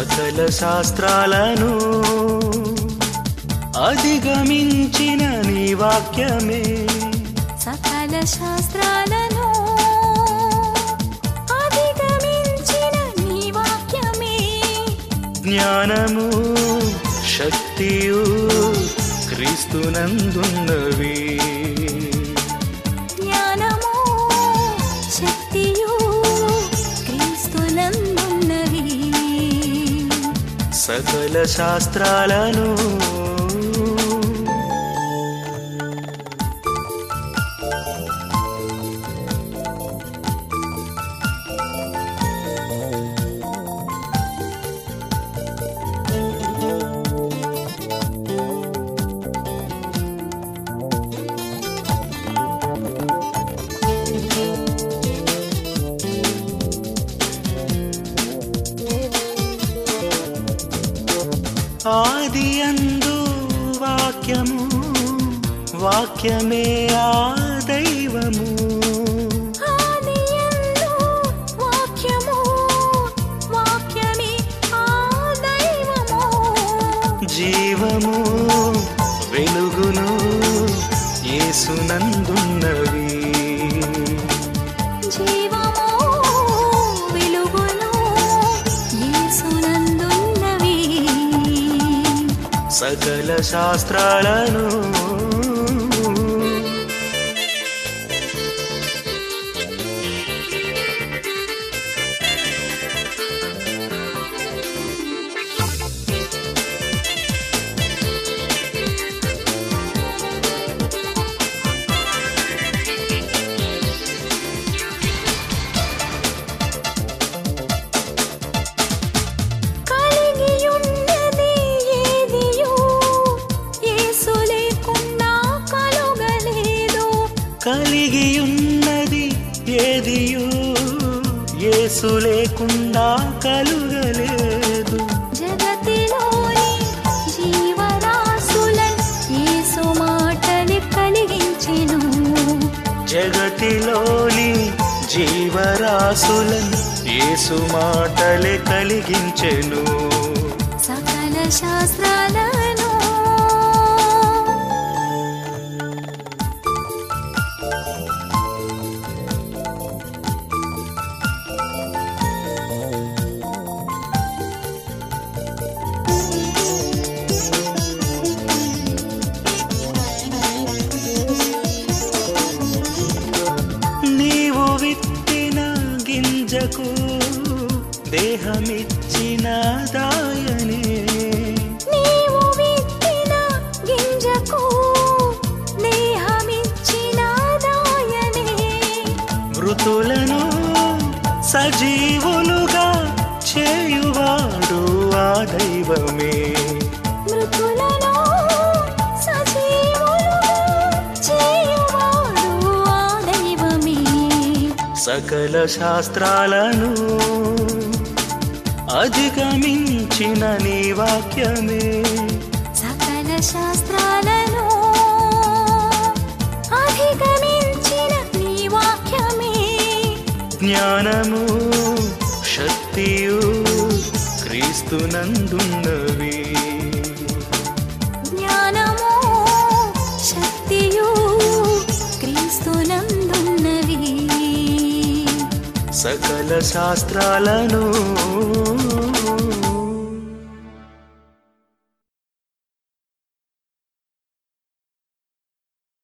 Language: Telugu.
సకల శాస్త్రాలను అధిగమించిన నీ వాక్యమే. సకల శాస్త్రాలను అధిగమించిన నీ వాక్యమే. జ్ఞానము శక్తియు క్రీస్తునందున్నవి. సకల శాస్త్రాలను ఆది అందు వాక్యము వాక్యమే ఆ దైవము. జీవము వెలుగును యేసునందున్నవి సకల శాస్త్రాలను యేసు లేకుండా కలుగలేదు. జగతిలోని జీవరాశులన్ యేసు మాటలు కలిగించెను. జగతిలోని జీవరాశులను యేసు మాటలే కలిగించెను. సకల శాస్త్రాలను గింజకు దేహమిచ్చిన దాయనే నీవు విత్తిన గింజకు దేహమిచ్చిన దాయనే మృతులను సజీవులుగా చేయువాడు ఆ దైవమే. సకల శాస్త్రాలను అధిగమించిన నీ వాక్యమే. సకల శాస్త్రాలను అధిగమించిన నీ వాక్యమే. జ్ఞానము శక్తియు క్రీస్తునందున్నవి. శాస్త్రాలను